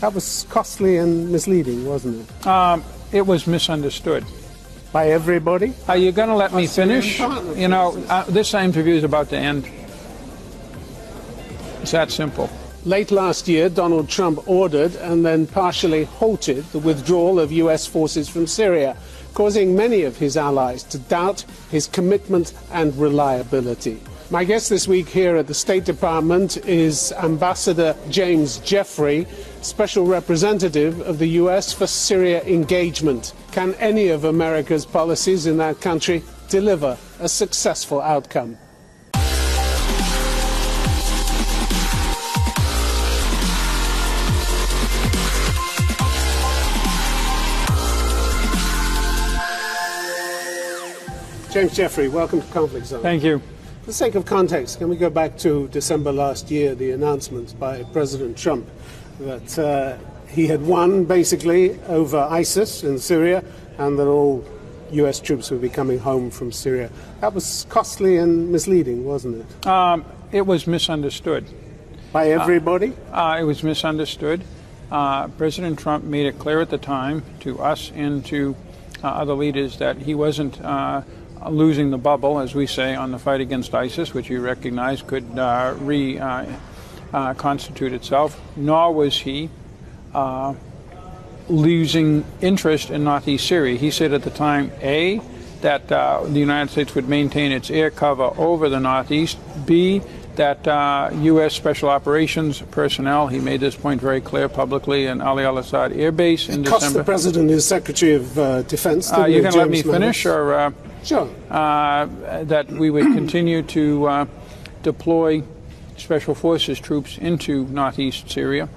That was costly and misleading, wasn't it? Um, it was misunderstood. By everybody? Are you going to let me finish? You know, uh, this interview is about to end. It's that simple. Late last year, Donald Trump ordered and then partially halted the withdrawal of U.S. forces from Syria, causing many of his allies to doubt his commitment and reliability. My guest this week here at the State Department is Ambassador James Jeffrey, Special Representative of the U.S. for Syria engagement. Can any of America's policies in that country deliver a successful outcome? James Jeffrey, welcome to Conflict Zone. Thank you. For the sake of context, can we go back to December last year, the announcement by President Trump that uh, he had won basically over ISIS in Syria and that all U.S. troops would be coming home from Syria. That was costly and misleading, wasn't it? Um, it was misunderstood. By everybody? Uh, uh, it was misunderstood. Uh, President Trump made it clear at the time to us and to uh, other leaders that he wasn't uh, losing the bubble, as we say, on the fight against ISIS, which you recognize could uh, reconstitute uh, itself, nor was he uh, losing interest in northeast Syria. He said at the time, A, that uh, the United States would maintain its air cover over the northeast, B, that uh, U.S. Special Operations personnel, he made this point very clear publicly in Ain al Asad Air Base in it December. Cost the President his Secretary of uh, Defense. Uh, going to let me finish? or Sure. Uh, that we would continue to uh, deploy special forces troops into northeast Syria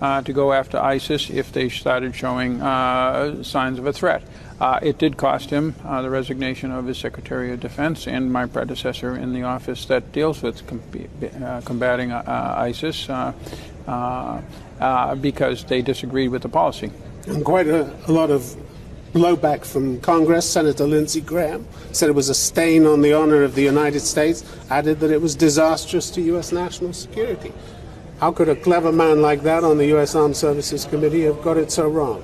uh, to go after ISIS if they started showing uh, signs of a threat. Uh, it did cost him uh, the resignation of his Secretary of Defense and my predecessor in the office that deals with com combating ISIS because they disagreed with the policy. And quite a, a lot of blowback from Congress. Senator Lindsey Graham said it was a stain on the honor of the United States, added that it was disastrous to U.S. national security. How could a clever man like that on the U.S. Armed Services Committee have got it so wrong?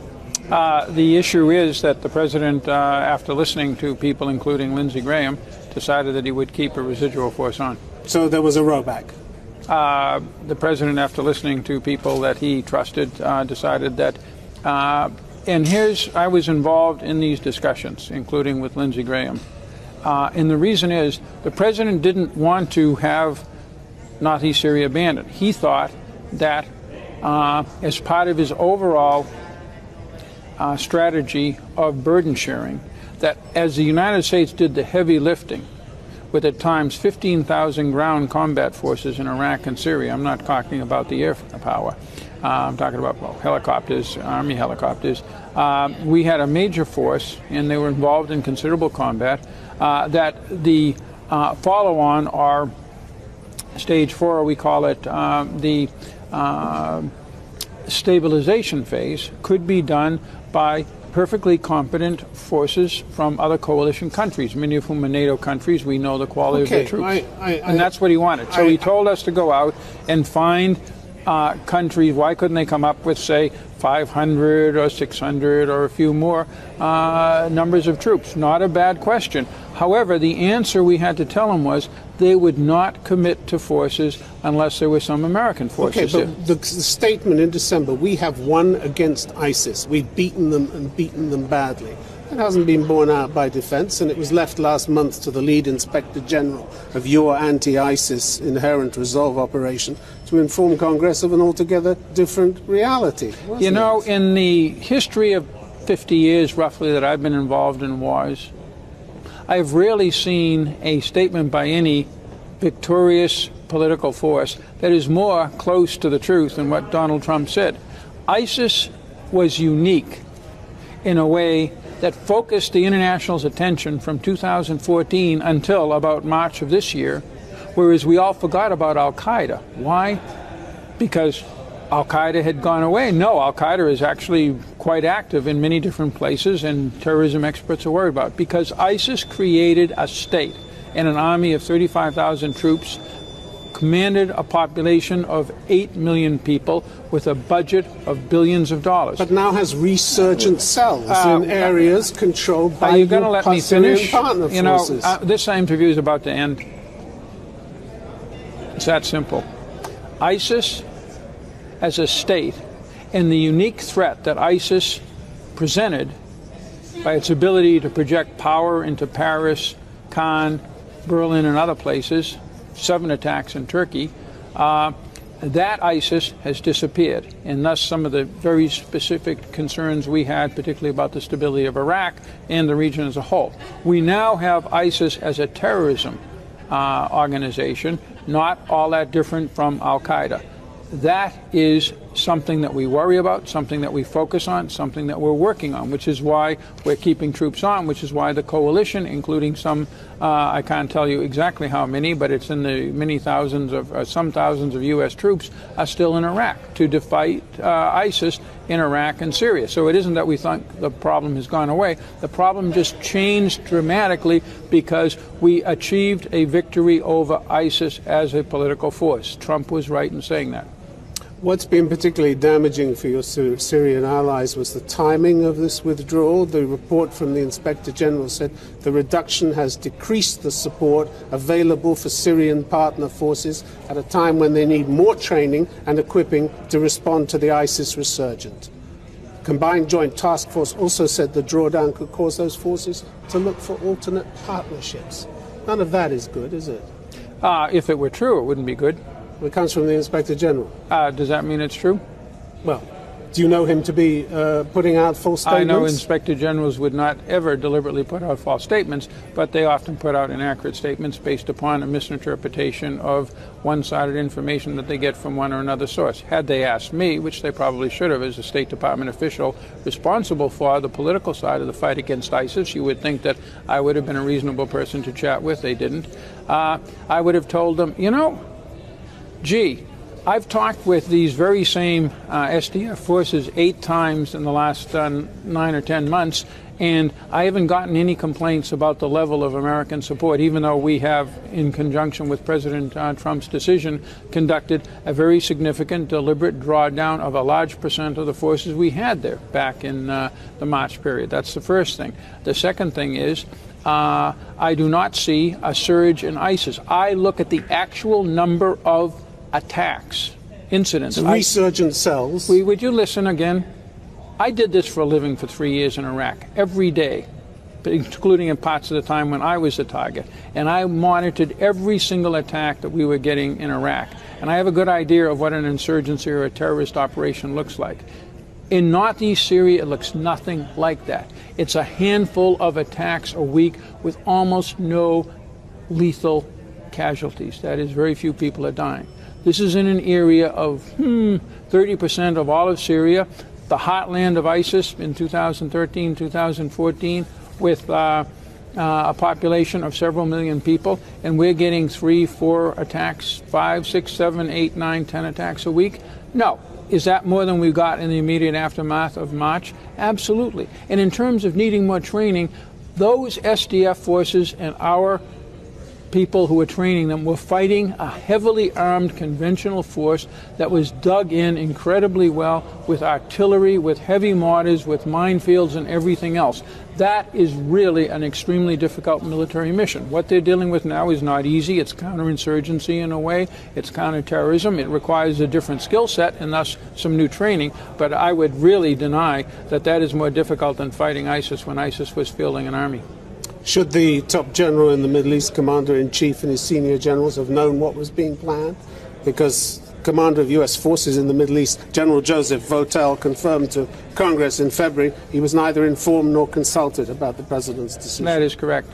Uh, the issue is that the president, uh, after listening to people, including Lindsey Graham, decided that he would keep a residual force on. So there was a rollback. Uh, the president, after listening to people that he trusted, uh, decided that uh, and here's, I was involved in these discussions, including with Lindsey Graham. Uh, and the reason is the president didn't want to have Northeast Syria abandoned. He thought that uh, as part of his overall uh, strategy of burden sharing, that as the United States did the heavy lifting, with at times 15,000 ground combat forces in Iraq and Syria, I'm not talking about the air power, uh, I'm talking about well, helicopters, Army helicopters. Uh, we had a major force, and they were involved in considerable combat. Uh, that the uh, follow on, or stage four, we call it uh, the uh, stabilization phase, could be done by perfectly competent forces from other coalition countries, many of whom are NATO countries. We know the quality okay, of their troops. I, I, and that's what he wanted. So he told us to go out and find uh, countries, why couldn't they come up with, say, 500 or 600 or a few more uh, numbers of troops? Not a bad question. However, the answer we had to tell him was they would not commit to forces unless there were some American forces. Okay, but the, the statement in December, we have won against ISIS. We've beaten them and beaten them badly. It hasn't been borne out by defence, and it was left last month to the lead inspector general of your anti ISIS inherent resolve operation to inform Congress of an altogether different reality. You know, it? in the history of 50 years roughly that I've been involved in wars, I've rarely seen a statement by any victorious political force that is more close to the truth than what Donald Trump said. ISIS was unique in a way that focused the international's attention from 2014 until about March of this year, whereas we all forgot about Al Qaeda. Why? Because Al Qaeda had gone away. No, Al Qaeda is actually quite active in many different places, and terrorism experts are worried about it because ISIS created a state and an army of 35,000 troops commanded a population of 8 million people with a budget of billions of dollars. But now has resurgent cells Uh, in areas controlled by Are you going to let me finish? partner You know, forces. uh, this interview is about to end. It's that simple. ISIS as a state and the unique threat that ISIS presented by its ability to project power into Paris, Cannes, Berlin, and other places, seven attacks in Turkey, uh, that ISIS has disappeared. And thus, some of the very specific concerns we had, particularly about the stability of Iraq and the region as a whole. We now have ISIS as a terrorism uh, organization, not all that different from Al Qaeda. That is something that we worry about, something that we focus on, something that we're working on, which is why we're keeping troops on, which is why the coalition, including some, uh, I can't tell you exactly how many, but it's in the many thousands of, uh, some thousands of U.S. troops, are still in Iraq to fight uh, ISIS in Iraq and Syria. So it isn't that we think the problem has gone away. The problem just changed dramatically because we achieved a victory over ISIS as a political force. Trump was right in saying that. What's been particularly damaging for your Syrian allies was the timing of this withdrawal. The report from the Inspector General said the reduction has decreased the support available for Syrian partner forces at a time when they need more training and equipping to respond to the ISIS resurgent. Combined Joint Task Force also said the drawdown could cause those forces to look for alternate partnerships. None of that is good, is it? Uh, if it were true, it wouldn't be good. It comes from the Inspector General. Uh, does that mean it's true? Well, do you know him to be uh, putting out false statements? I know inspector generals would not ever deliberately put out false statements, but they often put out inaccurate statements based upon a misinterpretation of one sided information that they get from one or another source. Had they asked me, which they probably should have as a State Department official responsible for the political side of the fight against ISIS, you would think that I would have been a reasonable person to chat with. They didn't. Uh, I would have told them, you know, gee, I've talked with these very same uh, SDF forces eight times in the last uh, nine or ten months, and I haven't gotten any complaints about the level of American support, even though we have, in conjunction with President uh, Trump's decision, conducted a very significant, deliberate drawdown of a large percent of the forces we had there back in uh, the March period. That's the first thing. The second thing is, uh, I do not see a surge in ISIS. I look at the actual number of attacks, incidents. The I- resurgent cells. we- would you listen again? I did this for a living for three years in Iraq, every day, including in parts of the time when I was the target. And I monitored every single attack that we were getting in Iraq. And I have a good idea of what an insurgency or a terrorist operation looks like. In northeast Syria, it looks nothing like that. It's a handful of attacks a week with almost no lethal casualties. That is, very few people are dying. This is in an area of hmm, 30% of all of Syria, the heartland of ISIS in 2013, 2014, with uh, uh, a population of several million people, and we're getting three, four attacks, five, six, seven, eight, nine, ten attacks a week. No. Is that more than we got in the immediate aftermath of March? Absolutely. And in terms of needing more training, those SDF forces and our people who were training them were fighting a heavily armed conventional force that was dug in incredibly well with artillery, with heavy mortars, with minefields, and everything else. That is really an extremely difficult military mission. What they're dealing with now is not easy. It's counterinsurgency in a way, it's counterterrorism. It requires a different skill set and thus some new training. But I would really deny that that is more difficult than fighting ISIS when ISIS was fielding an army. Should the top general in the Middle East, commander in chief, and his senior generals have known what was being planned? Because commander of U.S. forces in the Middle East, General Joseph Votel, confirmed to Congress in February he was neither informed nor consulted about the president's decision. That is correct.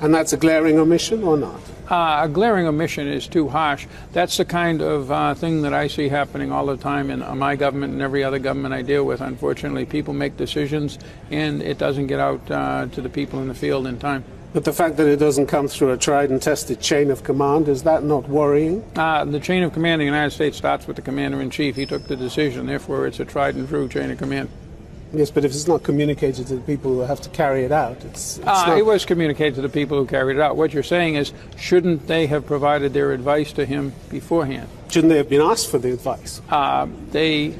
and that's a glaring omission or not? Uh, a glaring omission is too harsh. That's the kind of uh, thing that I see happening all the time in uh, my government and every other government I deal with. Unfortunately, people make decisions and it doesn't get out uh, to the people in the field in time. But the fact that it doesn't come through a tried and tested chain of command, is that not worrying? Uh, the chain of command in the United States starts with the commander in chief. He took the decision, therefore, it's a tried and true chain of command. Yes, but if it's not communicated to the people who have to carry it out, it's, it's Uh, not. it was communicated to the people who carried it out. What you're saying is, shouldn't they have provided their advice to him beforehand? Shouldn't they have been asked for the advice? Uh, they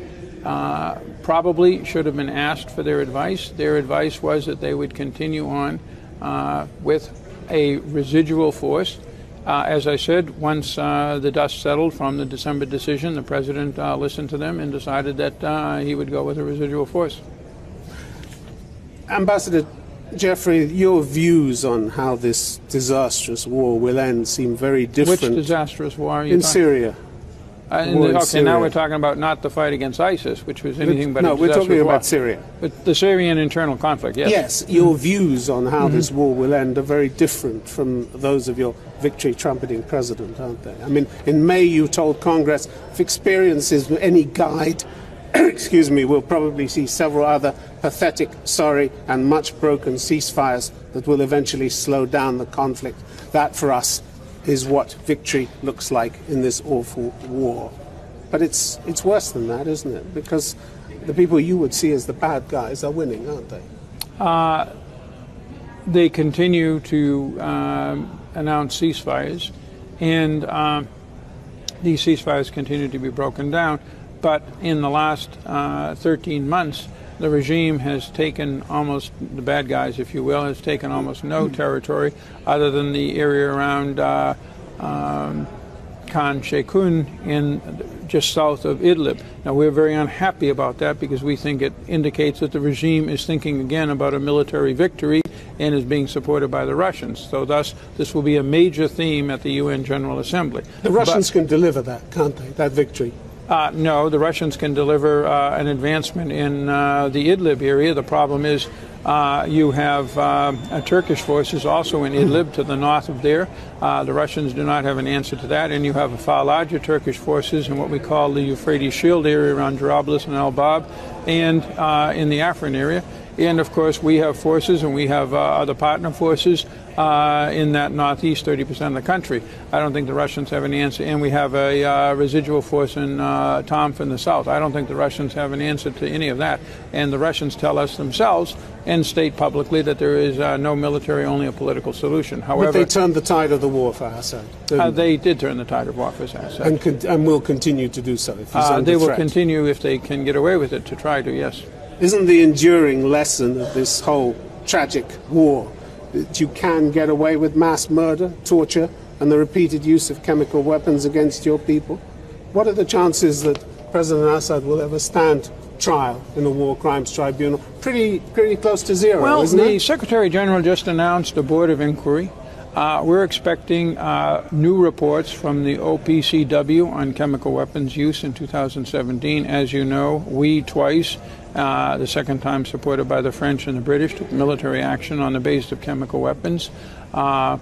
uh, probably should have been asked for their advice. Their advice was that they would continue on uh, with a residual force. Uh, as I said, once uh, the dust settled from the December decision, the president uh, listened to them and decided that uh, he would go with a residual force. Ambassador Jeffrey, your views on how this disastrous war will end seem very different. Which disastrous war are you in talking Syria. Uh, the- okay, Syria. now we're talking about not the fight against ISIS, which was anything but no, a we're talking war. about Syria. But the Syrian internal conflict, yes. Yes, your views on how this war will end are very different from those of your victory trumpeting president, aren't they? I mean, in May you told Congress if experience is any guide, excuse me, we'll probably see several other pathetic, sorry, and much broken ceasefires that will eventually slow down the conflict. That, for us, is what victory looks like in this awful war. But it's, it's worse than that, isn't it? Because the people you would see as the bad guys are winning, aren't they? they continue to um, announce ceasefires, and um, these ceasefires continue to be broken down. But in the last uh, 13 months, the regime has taken almost, the bad guys, if you will, has taken almost no territory other than the area around uh, um, Khan Sheikhoun in just south of Idlib. Now we're very unhappy about that because we think it indicates that the regime is thinking again about a military victory and is being supported by the Russians. So thus this will be a major theme at the UN General Assembly. The Russians can deliver that, can't they? That victory. Uh, no, the Russians can deliver uh, an advancement in uh, the Idlib area. The problem is uh, you have uh, uh, Turkish forces also in Idlib to the north of there. The Russians do not have an answer to that, and you have far larger Turkish forces in what we call the Euphrates Shield area around Jarablus and Al Bab, and in the Afrin area. And of course, we have forces, and we have uh, other partner forces uh, in that northeast 30% of the country. I don't think the Russians have an answer, and we have a uh, residual force in uh, Tanf in the south. I don't think the Russians have an answer to any of that. And the Russians tell us themselves and state publicly that there is uh, no military, only a political solution. But However, they turned the tide of the war for Assad. uh, they did turn the tide of war for Assad. and, con- and will continue to do so Uh, they will threat. continue if they can get away with it to try to, yes. Isn't the enduring lesson of this whole tragic war that you can get away with mass murder, torture, and the repeated use of chemical weapons against your people? What are the chances that President Assad will ever stand trial in a war crimes tribunal? Pretty, pretty close to zero, Well, the it? Secretary General just announced a board of inquiry. Uh, we're expecting uh, new reports from the OPCW on chemical weapons use in 2017. As you know, we twice, uh, the second time supported by the French and the British, took military action on the basis of chemical weapons. Uh,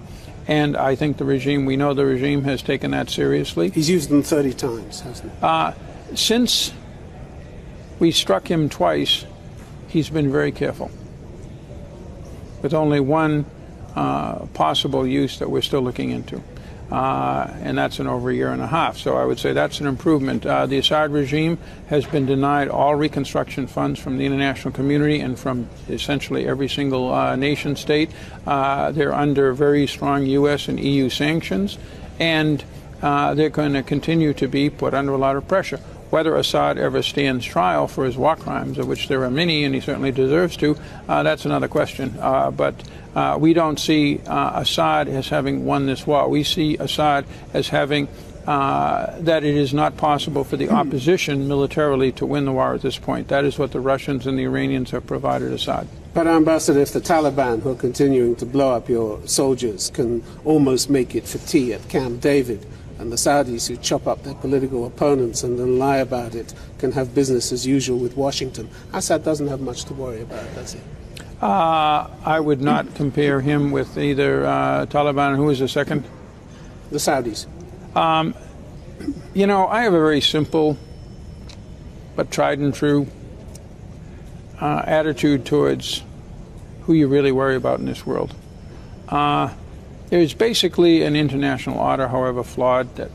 and I think the regime, we know the regime has taken that seriously. He's used them 30 times, hasn't he? Since we struck him twice, he's been very careful. With only one uh, possible use that we're still looking into. Uh, and that's in over a year and a half. So I would say that's an improvement. Uh, the Assad regime has been denied all reconstruction funds from the international community and from essentially every single uh, nation state. Uh, they're under very strong U.S. and EU sanctions, and uh, they're going to continue to be put under a lot of pressure. Whether Assad ever stands trial for his war crimes, of which there are many, and he certainly deserves to, uh, that's another question. Uh, but uh, we don't see uh, Assad as having won this war. We see Assad as having uh, that it is not possible for the opposition militarily to win the war at this point. That is what the Russians and the Iranians have provided Assad. But, Ambassador, if the Taliban, who are continuing to blow up your soldiers, can almost make it for tea at Camp David, and the Saudis, who chop up their political opponents and then lie about it, can have business as usual with Washington, Assad doesn't have much to worry about, does he? Uh, I would not compare him with either uh, Taliban. Who is the second? The Saudis. You know, I have a very simple but tried and true uh, attitude towards who you really worry about in this world. Uh, there's basically an international order, however flawed, that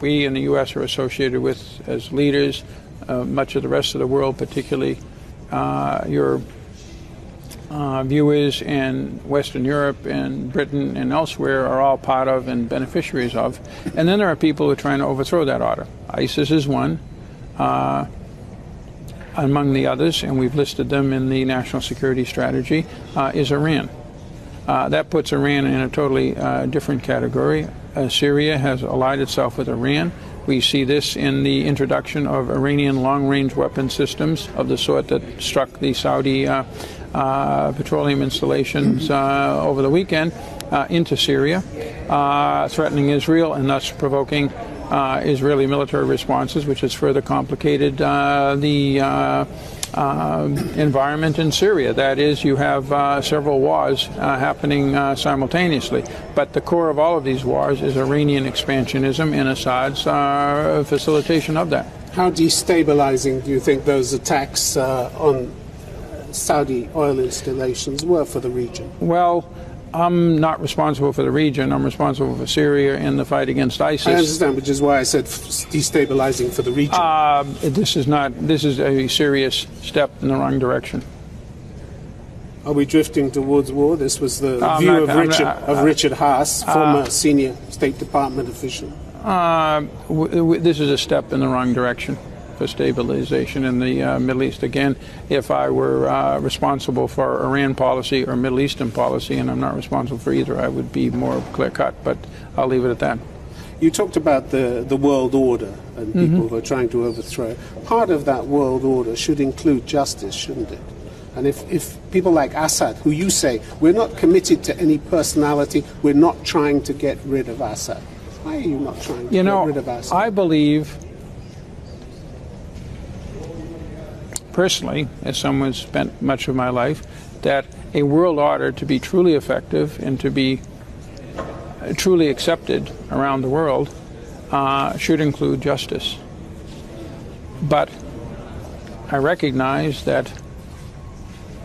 we in the U.S. are associated with as leaders. Uh, much of the rest of the world, particularly uh, your uh, viewers in Western Europe and Britain and elsewhere are all part of and beneficiaries of. And then there are people who are trying to overthrow that order. ISIS is one. Uh, among the others, and we've listed them in the national security strategy, uh, is Iran. Uh, that puts Iran in a totally uh, different category. Uh, Syria has allied itself with Iran. We see this in the introduction of Iranian long range weapon systems of the sort that struck the Saudi uh, uh, petroleum installations over the weekend into Syria, threatening Israel and thus provoking Israeli military responses, which has further complicated the uh, environment in Syria. That is, you have uh, several wars uh, happening simultaneously. But the core of all of these wars is Iranian expansionism and Assad's facilitation of that. How destabilizing do you think those attacks on Saudi oil installations were for the region? Well, I'm not responsible for the region. I'm responsible for Syria and the fight against ISIS. I understand, which is why I said destabilizing for the region. Uh, this is not. This is a serious step in the wrong direction. Are we drifting towards war? This was the view not, of Richard not, uh, of Richard Haass, former uh, senior State Department official. Uh, this is a step in the wrong direction for stabilization in the uh, Middle East. Again, if I were uh, responsible for Iran policy or Middle Eastern policy, and I'm not responsible for either, I would be more clear cut, but I'll leave it at that. You talked about the, the world order and people mm-hmm. who are trying to overthrow it. Part of that world order should include justice, shouldn't it? And if, if people like Assad, who you say, we're not committed to any personality, we're not trying to get rid of Assad, why are you not trying to you get know, rid of Assad? I believe personally, as someone who's spent much of my life, that a world order to be truly effective and to be uh, truly accepted around the world uh, should include justice. But I recognize that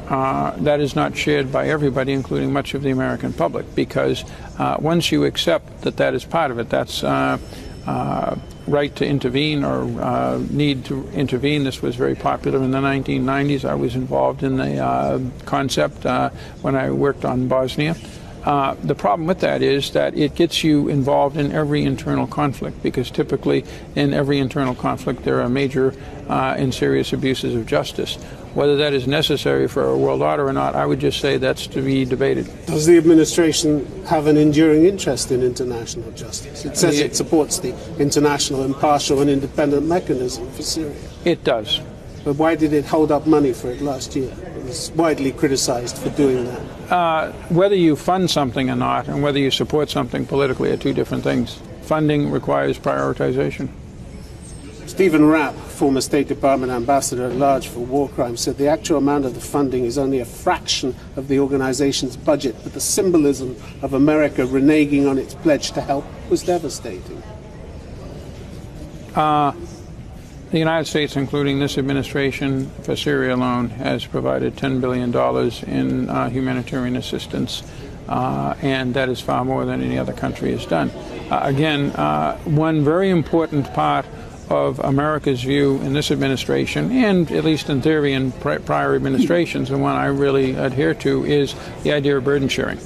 uh, that is not shared by everybody, including much of the American public, because uh, once you accept that that is part of it, that's uh, uh right to intervene or uh, need to intervene. This was very popular in the 1990s. I was involved in the uh, concept uh, when I worked on Bosnia. Uh, the problem with that is that it gets you involved in every internal conflict because typically in every internal conflict there are major uh, and serious abuses of justice. Whether that is necessary for a world order or not, I would just say that's to be debated. Does the administration have an enduring interest in international justice? It says it supports the international, impartial, and independent mechanism for Syria. It does. But why did it hold up money for it last year? It was widely criticized for doing that. Uh, whether you fund something or not, and whether you support something politically, are two different things. Funding requires prioritization. Stephen Rapp, former State Department ambassador at large for war crimes, said the actual amount of the funding is only a fraction of the organization's budget, but the symbolism of America reneging on its pledge to help was devastating. Uh, the United States, including this administration, for Syria alone, has provided $10 billion in uh, humanitarian assistance, uh, and that is far more than any other country has done. Uh, again, uh, one very important part of America's view in this administration, and at least in theory in prior administrations, and one I really adhere to, is the idea of burden sharing.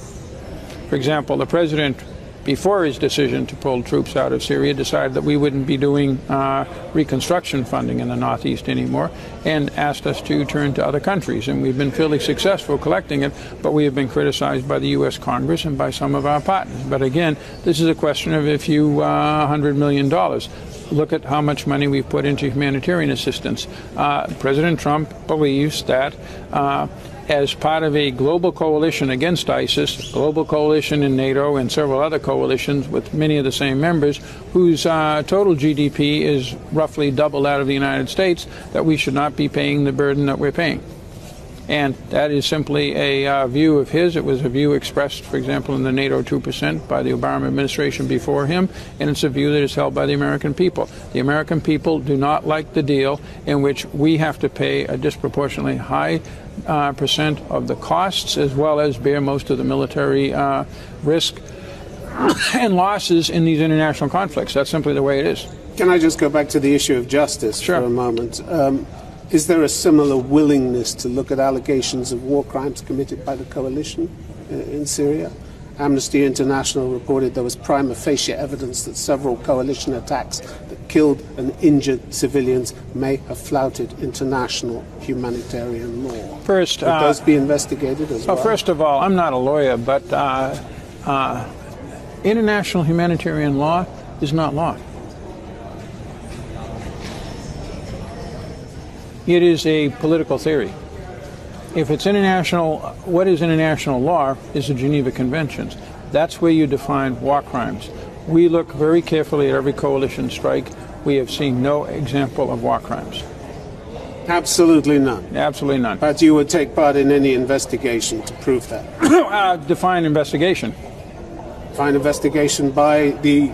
For example, the president, before his decision to pull troops out of Syria, decided that we wouldn't be doing uh, reconstruction funding in the Northeast anymore and asked us to turn to other countries. And we've been fairly successful collecting it, but we have been criticized by the U.S. Congress and by some of our partners. But again, this is a question of a few uh, hundred million dollars look at how much money we've put into humanitarian assistance. Uh, President Trump believes that uh, as part of a global coalition against ISIS, global coalition in NATO and several other coalitions with many of the same members, whose uh, total GDP is roughly double that of the United States, that we should not be paying the burden that we're paying. And that is simply a uh, view of his. It was a view expressed, for example, in the NATO 2% by the Obama administration before him, and it's a view that is held by the American people. The American people do not like the deal in which we have to pay a disproportionately high uh, percent of the costs as well as bear most of the military uh, risk and losses in these international conflicts. That's simply the way it is. Can I just go back to the issue of justice sure. for a moment? Um, Is there a similar willingness to look at allegations of war crimes committed by the coalition uh, in Syria? Amnesty International reported there was prima facie evidence that several coalition attacks killed and injured civilians may have flouted international humanitarian law. First, Would uh, those be investigated as well, well? first of all, I'm not a lawyer, but uh, uh, international humanitarian law is not law. It is a political theory. If it's international, what is international law is the Geneva Conventions. That's where you define war crimes. We look very carefully at every coalition strike. We have seen no example of war crimes. Absolutely none. Absolutely none. But you would take part in any investigation to prove that. uh, define investigation. Define investigation by the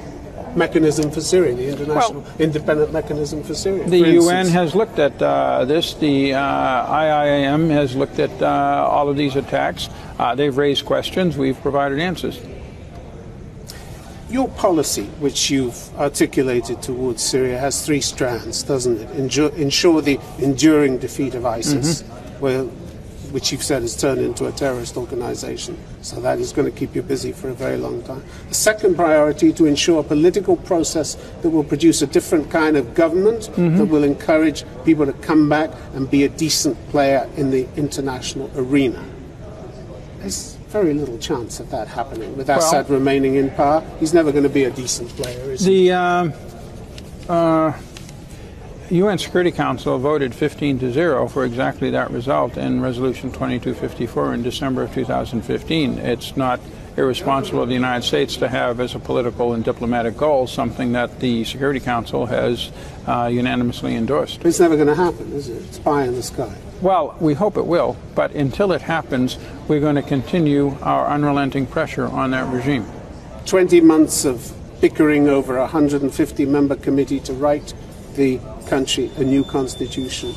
mechanism for Syria, the international well, independent mechanism for Syria. The for UN has looked at uh, this. The uh, IIM has looked at uh, all of these attacks. Uh, they've raised questions. We've provided answers. Your policy, which you've articulated towards Syria, has three strands, doesn't it? ensure the enduring defeat of ISIS, mm-hmm. well, which you've said has turned into a terrorist organization. So that is going to keep you busy for a very long time. The second priority to ensure a political process that will produce a different kind of government mm-hmm. that will encourage people to come back and be a decent player in the international arena. There's very little chance of that happening with well, Assad remaining in power. He's never going to be a decent player, is the, he? Uh, uh, UN Security Council voted 15 to 0 for exactly that result in Resolution 2254 in December of 2015. It's not irresponsible of the United States to have as a political and diplomatic goal something that the Security Council has uh, unanimously endorsed. It's never going to happen, is it? It's pie in the sky. Well, we hope it will, but until it happens, we're going to continue our unrelenting pressure on that regime. 20 months of bickering over a 150 member committee to write the country a new constitution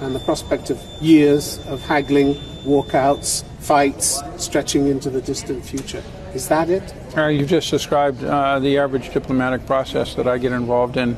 and the prospect of years of haggling, walkouts, fights stretching into the distant future. Is that it? Uh, you just described uh, the average diplomatic process that I get involved in.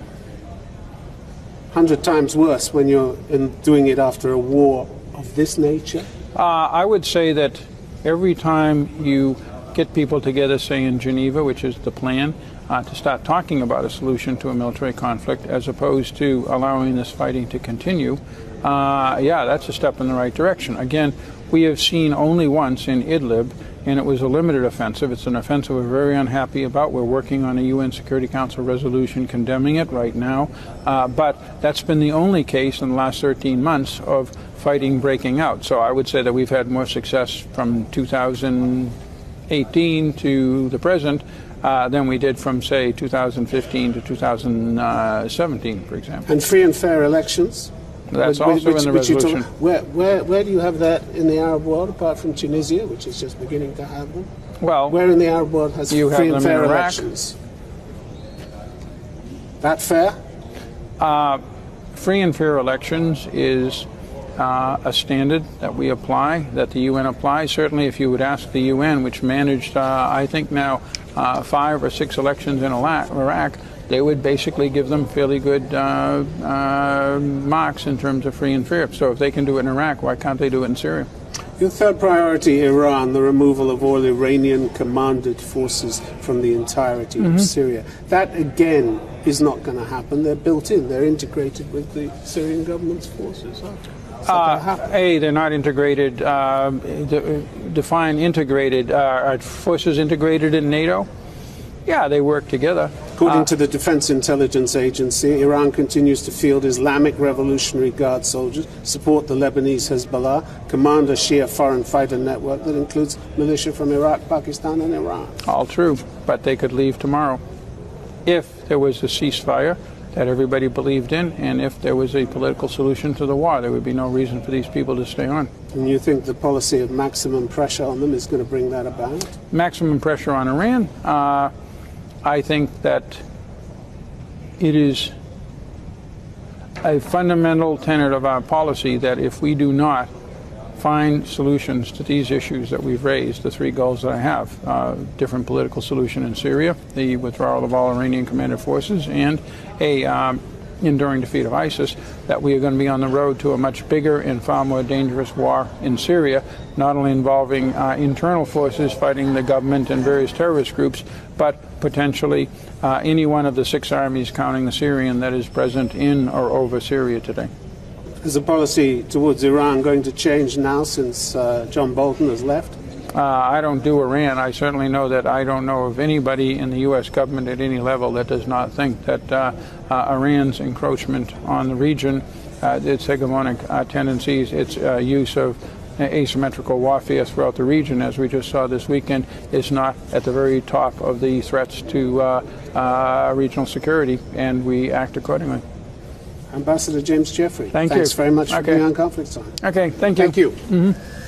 Hundred times worse when you're doing it after a war of this nature? Uh, I would say that every time you get people together, say in Geneva, which is the plan, uh, to start talking about a solution to a military conflict as opposed to allowing this fighting to continue, uh, yeah, that's a step in the right direction. Again, we have seen only once in Idlib, and it was a limited offensive. It's an offensive we're very unhappy about. We're working on a UN Security Council resolution condemning it right now. Uh, but that's been the only case in the last 13 months of fighting breaking out. So I would say that we've had more success from 2018 to the present uh, than we did from, say, 2015 to 2017, for example. And free and fair elections? That's which, also which, in the resolution. Talk, where, where, where do you have that in the Arab world, apart from Tunisia, which is just beginning to have them? Well, where in the Arab world has you free and fair elections? That fair? Uh, free and fair elections is uh, a standard that we apply, that the UN applies. Certainly, if you would ask the UN, which managed, uh, I think now, uh, five or six elections in Iraq, they would basically give them fairly good uh, uh, marks in terms of free and fair. So if they can do it in Iraq, why can't they do it in Syria? Your third priority, Iran, the removal of all Iranian commanded forces from the entirety mm-hmm. of Syria. That, again, is not going to happen. They're built in, they're integrated with the Syrian government's forces. Uh, a, they're not integrated. Uh, define integrated. Uh, are forces integrated in NATO? Yeah, they work together. According uh, to the Defense Intelligence Agency, Iran continues to field Islamic Revolutionary Guard soldiers, support the Lebanese Hezbollah, command a Shia foreign fighter network that includes militia from Iraq, Pakistan, and Iran. All true, but they could leave tomorrow if there was a ceasefire that everybody believed in, and if there was a political solution to the war, there would be no reason for these people to stay on. And you think the policy of maximum pressure on them is going to bring that about? Maximum pressure on Iran? Uh, I think that it is a fundamental tenet of our policy that if we do not find solutions to these issues that we've raised, the three goals that I have uh, different political solution in Syria, the withdrawal of all Iranian commanded forces, and a um, enduring defeat of ISIS, that we are going to be on the road to a much bigger and far more dangerous war in Syria, not only involving uh, internal forces fighting the government and various terrorist groups, but potentially uh, any one of the six armies, counting the Syrian, that is present in or over Syria today. Is the policy towards Iran going to change now since uh, John Bolton has left? Uh, I don't do Iran. I certainly know that I don't know of anybody in the U.S. government at any level that does not think that uh, uh, Iran's encroachment on the region, uh, its hegemonic uh, tendencies, its uh, use of Uh, asymmetrical warfare throughout the region, as we just saw this weekend, is not at the very top of the threats to uh, uh, regional security, and we act accordingly. Ambassador James Jeffrey. Thank Thanks you. very much for okay. being on Conflict Time. Okay, thank you. Thank you. Mm-hmm.